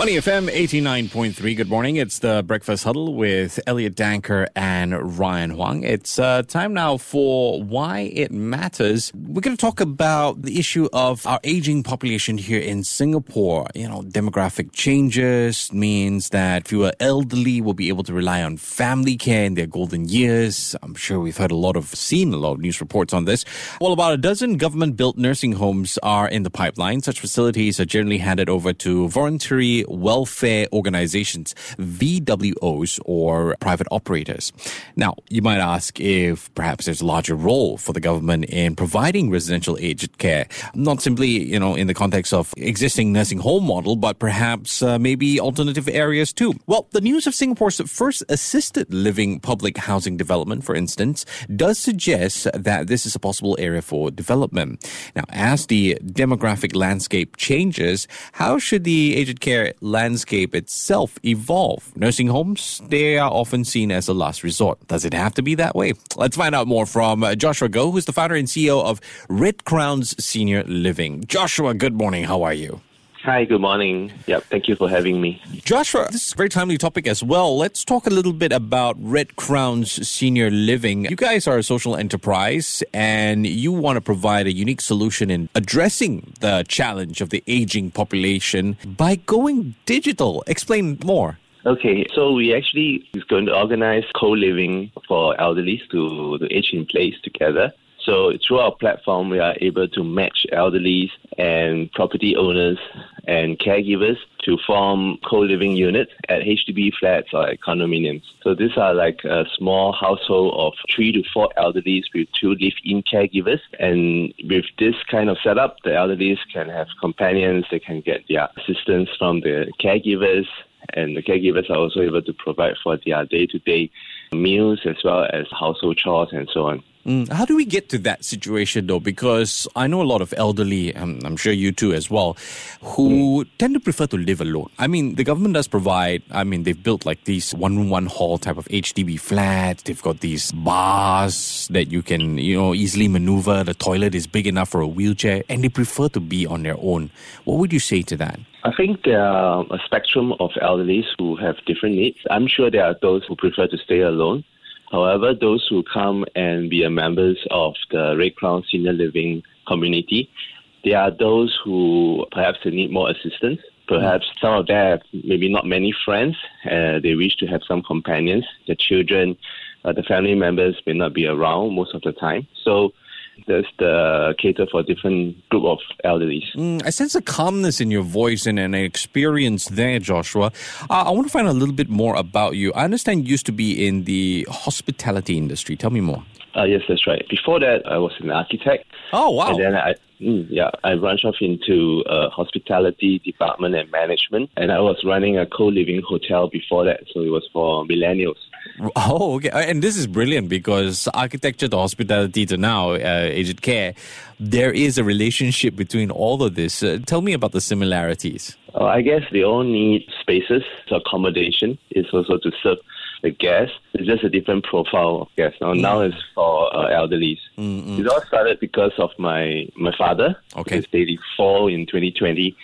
Money FM 89.3. Good morning. It's the Breakfast Huddle with Elliot Danker and Ryan Huang. It's uh, time now for Why It Matters. We're going to talk about the issue of our aging population here in Singapore. You know, demographic changes means that fewer elderly will be able to rely on family care in their golden years. I'm sure we've heard a lot of, seen a lot of news reports on this. Well, about a dozen government built nursing homes are in the pipeline. Such facilities are generally handed over to voluntary welfare organizations, VWOs, or private operators. Now, you might ask if perhaps there's a larger role for the government in providing residential aged care, not simply, you know, in the context of existing nursing home model, but perhaps uh, maybe alternative areas too. Well, the news of Singapore's first assisted living public housing development, for instance, does suggest that this is a possible area for development. Now, as the demographic landscape changes, how should the aged care landscape itself evolve? Nursing homes, they are often seen as a last resort. Does it have to be that way? Let's find out more from uh, Joshua Goh, who's the founder and CEO of Red Crowns Senior Living. Joshua, good morning. How are you? Hi, good morning. Yep, thank you for having me. Joshua, this is a very timely topic as well. Let's talk a little bit about Red Crowns Senior Living. You guys are a social enterprise and you want to provide a unique solution in addressing the challenge of the aging population by going digital. Explain more. Okay, so we actually is going to organize co-living for elderly to, to age in place together. So through our platform, we are able to match elderly and property owners and caregivers to form co-living units at HDB flats or at condominiums. So these are like a small household of three to four elderly with two live-in caregivers. And with this kind of setup, the elderly can have companions. They can get their assistance from the caregivers, and the caregivers are also able to provide for their day-to-day meals as well as household chores and so on. Mm, how do we get to that situation though? Because I know a lot of elderly, um, I'm sure you too as well, who mm. tend to prefer to live alone. I mean, the government does provide, I mean, they've built like these one room, one hall type of HDB flats. They've got these bars that you can, you know, easily maneuver. The toilet is big enough for a wheelchair and they prefer to be on their own. What would you say to that? I think there are a spectrum of elderly who have different needs. I'm sure there are those who prefer to stay alone. However, those who come and be a members of the Red Crown Senior Living community, there are those who perhaps they need more assistance. Perhaps some of them have maybe not many friends. Uh, they wish to have some companions. The children, uh, the family members may not be around most of the time. So there's the cater for different group of elderly. Mm, I sense a calmness in your voice and an experience there, Joshua. Uh, I want to find a little bit more about you. I understand you used to be in the hospitality industry. Tell me more. Uh, yes, that's right. Before that, I was an architect. Oh, wow. And then I, mm, yeah, I branched off into uh, hospitality department and management. And I was running a co-living hotel before that. So it was for millennials. Oh, okay. And this is brilliant because architecture to hospitality to now uh, aged care, there is a relationship between all of this. Uh, tell me about the similarities. Uh, I guess they all need spaces, so accommodation is also to serve the guests. It's just a different profile of guests. Now, mm. now it's for uh, elderly. It all started because of my my father. Okay. His 84 in 2020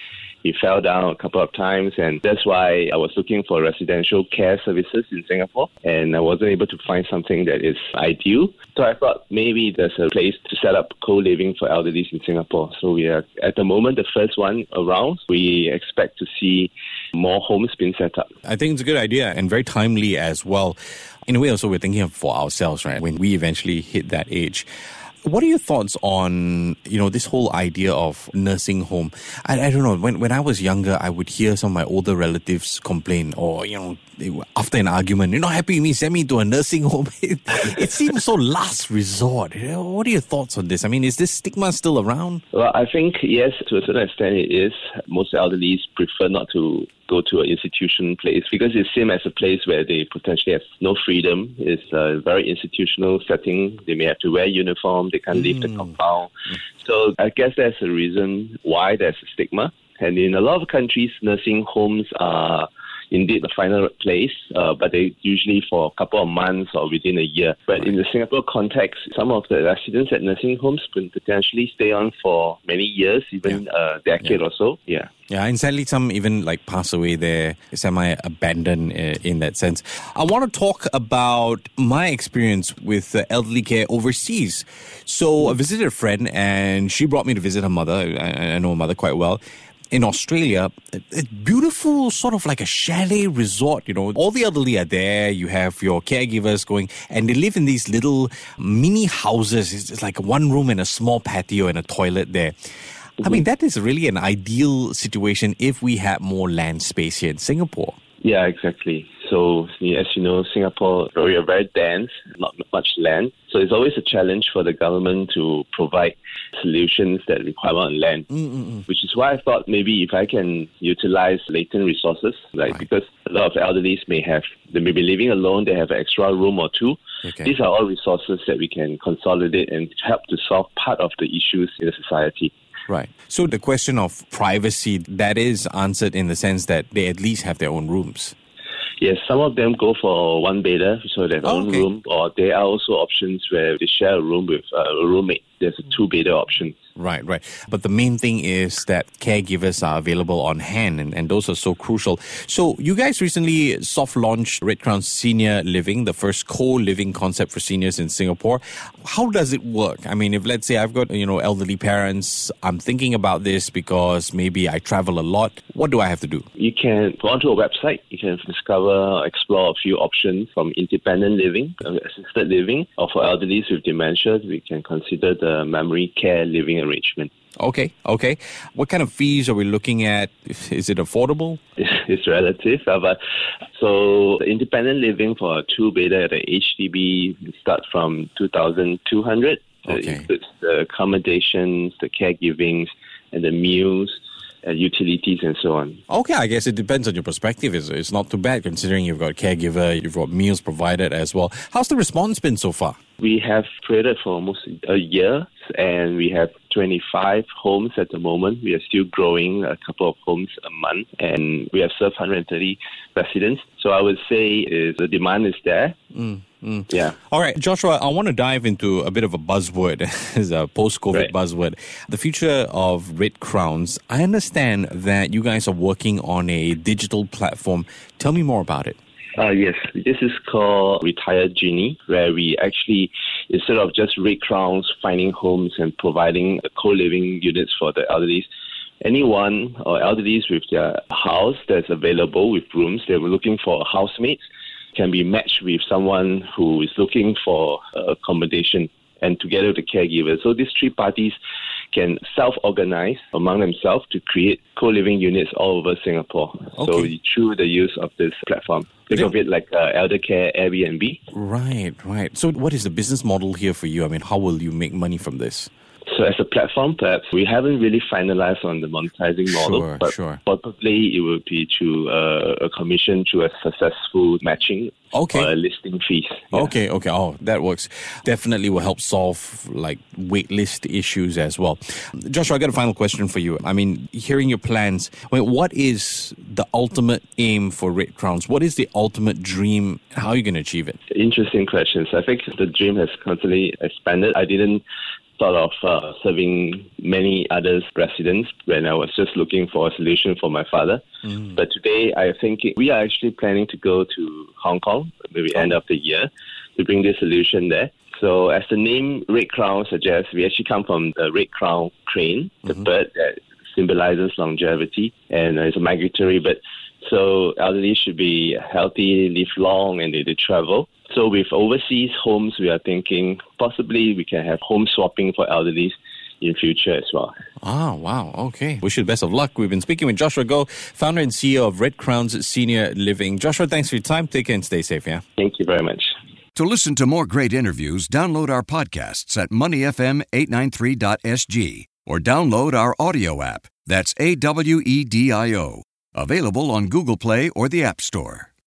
he fell down a couple of times, and that's why I was looking for residential care services in Singapore, and I wasn't able to find something that is ideal. So I thought maybe there's a place to set up co-living for elderly in Singapore. So we are at the moment the first one around. We expect to see more homes being set up. I think it's a good idea and very timely as well. In a way, also we're thinking of for ourselves, right? When we eventually hit that age. What are your thoughts on you know this whole idea of nursing home? I, I don't know. When when I was younger, I would hear some of my older relatives complain, or you know, after an argument, you're not happy with me, send me to a nursing home. It, it seems so last resort. What are your thoughts on this? I mean, is this stigma still around? Well, I think yes, to a certain extent it is. Most elderly prefer not to go to an institution place because it's seen as a place where they potentially have no freedom. It's a very institutional setting. They may have to wear uniform. They can't mm. leave the mm. compound. So I guess that's the reason why there's a stigma. And in a lot of countries, nursing homes are indeed the final place, uh, but they usually for a couple of months or within a year. But in the Singapore context, some of the residents at nursing homes can potentially stay on for many years, even yeah. a decade yeah. or so. Yeah. Yeah, and sadly, some even like pass away there, semi abandoned uh, in that sense. I want to talk about my experience with uh, elderly care overseas. So, I visited a friend and she brought me to visit her mother. I, I know her mother quite well in Australia, a beautiful sort of like a chalet resort. You know, all the elderly are there. You have your caregivers going, and they live in these little mini houses. It's like one room and a small patio and a toilet there. I mean, mm-hmm. that is really an ideal situation if we had more land space here in Singapore. Yeah, exactly. So, as you know, Singapore, we are very dense, not much land. So, it's always a challenge for the government to provide solutions that require on land, Mm-mm-mm. which is why I thought maybe if I can utilize latent resources, like right. because a lot of elderlies may have, they may be living alone, they have an extra room or two. Okay. These are all resources that we can consolidate and help to solve part of the issues in the society. Right. So the question of privacy that is answered in the sense that they at least have their own rooms. Yes, some of them go for one bedder, so they have oh, own okay. room, or there are also options where they share a room with uh, a roommate. There's a two bedder option. Right, right. But the main thing is that caregivers are available on hand, and, and those are so crucial. So, you guys recently soft launched Red Crown Senior Living, the first co living concept for seniors in Singapore. How does it work? I mean, if let's say I've got, you know, elderly parents, I'm thinking about this because maybe I travel a lot. What do I have to do? You can go onto a website, you can discover, explore a few options from independent living, uh, assisted living, or for elderly with dementia, we can consider the memory care living arrangement. Okay, okay. What kind of fees are we looking at? Is it affordable? It's relative, uh, but so independent living for a two bedder at the HDB starts from two thousand two hundred. Okay. It includes the accommodations, the caregivings, and the meals uh, utilities and so on. Okay, I guess it depends on your perspective. It's, it's not too bad considering you've got caregiver, you've got meals provided as well. How's the response been so far? We have created for almost a year and we have 25 homes at the moment. We are still growing a couple of homes a month and we have served 130 residents. So I would say is the demand is there. Mm. Mm. Yeah. All right, Joshua, I want to dive into a bit of a buzzword, as a post COVID right. buzzword. The future of Red Crowns. I understand that you guys are working on a digital platform. Tell me more about it. Uh, yes, this is called Retired Genie, where we actually, instead of just Red Crowns finding homes and providing co living units for the elderly, anyone or elderly with their house that's available with rooms, they were looking for housemates can be matched with someone who is looking for accommodation and together with the caregivers. So these three parties can self-organize among themselves to create co-living units all over Singapore. Okay. So through the use of this platform. Think of it like uh, elder care Airbnb. Right, right. So what is the business model here for you? I mean, how will you make money from this? So as a platform, perhaps we haven't really finalized on the monetizing model, sure, but sure. probably it will be through uh, a commission through a successful matching okay. or a listing fees. Yeah. Okay, okay. Oh, that works. Definitely will help solve like waitlist issues as well. Joshua, I got a final question for you. I mean, hearing your plans, I mean, what is the ultimate aim for Red Crowns? What is the ultimate dream? How are you going to achieve it? Interesting questions. I think the dream has constantly expanded. I didn't thought of uh, serving many other residents when I was just looking for a solution for my father. Mm. But today, I think we are actually planning to go to Hong Kong, maybe end of the year, to bring this solution there. So, as the name Red Crown suggests, we actually come from the red crown crane, the mm-hmm. bird that symbolizes longevity, and it's a migratory bird. So, elderly should be healthy, live long, and they, they travel. So with overseas homes, we are thinking possibly we can have home swapping for elderly in future as well. Ah, wow. Okay. Wish you the best of luck. We've been speaking with Joshua Goh, founder and CEO of Red Crowns Senior Living. Joshua, thanks for your time. Take care and stay safe, yeah? Thank you very much. To listen to more great interviews, download our podcasts at moneyfm893.sg or download our audio app. That's A W E D I O. Available on Google Play or the App Store.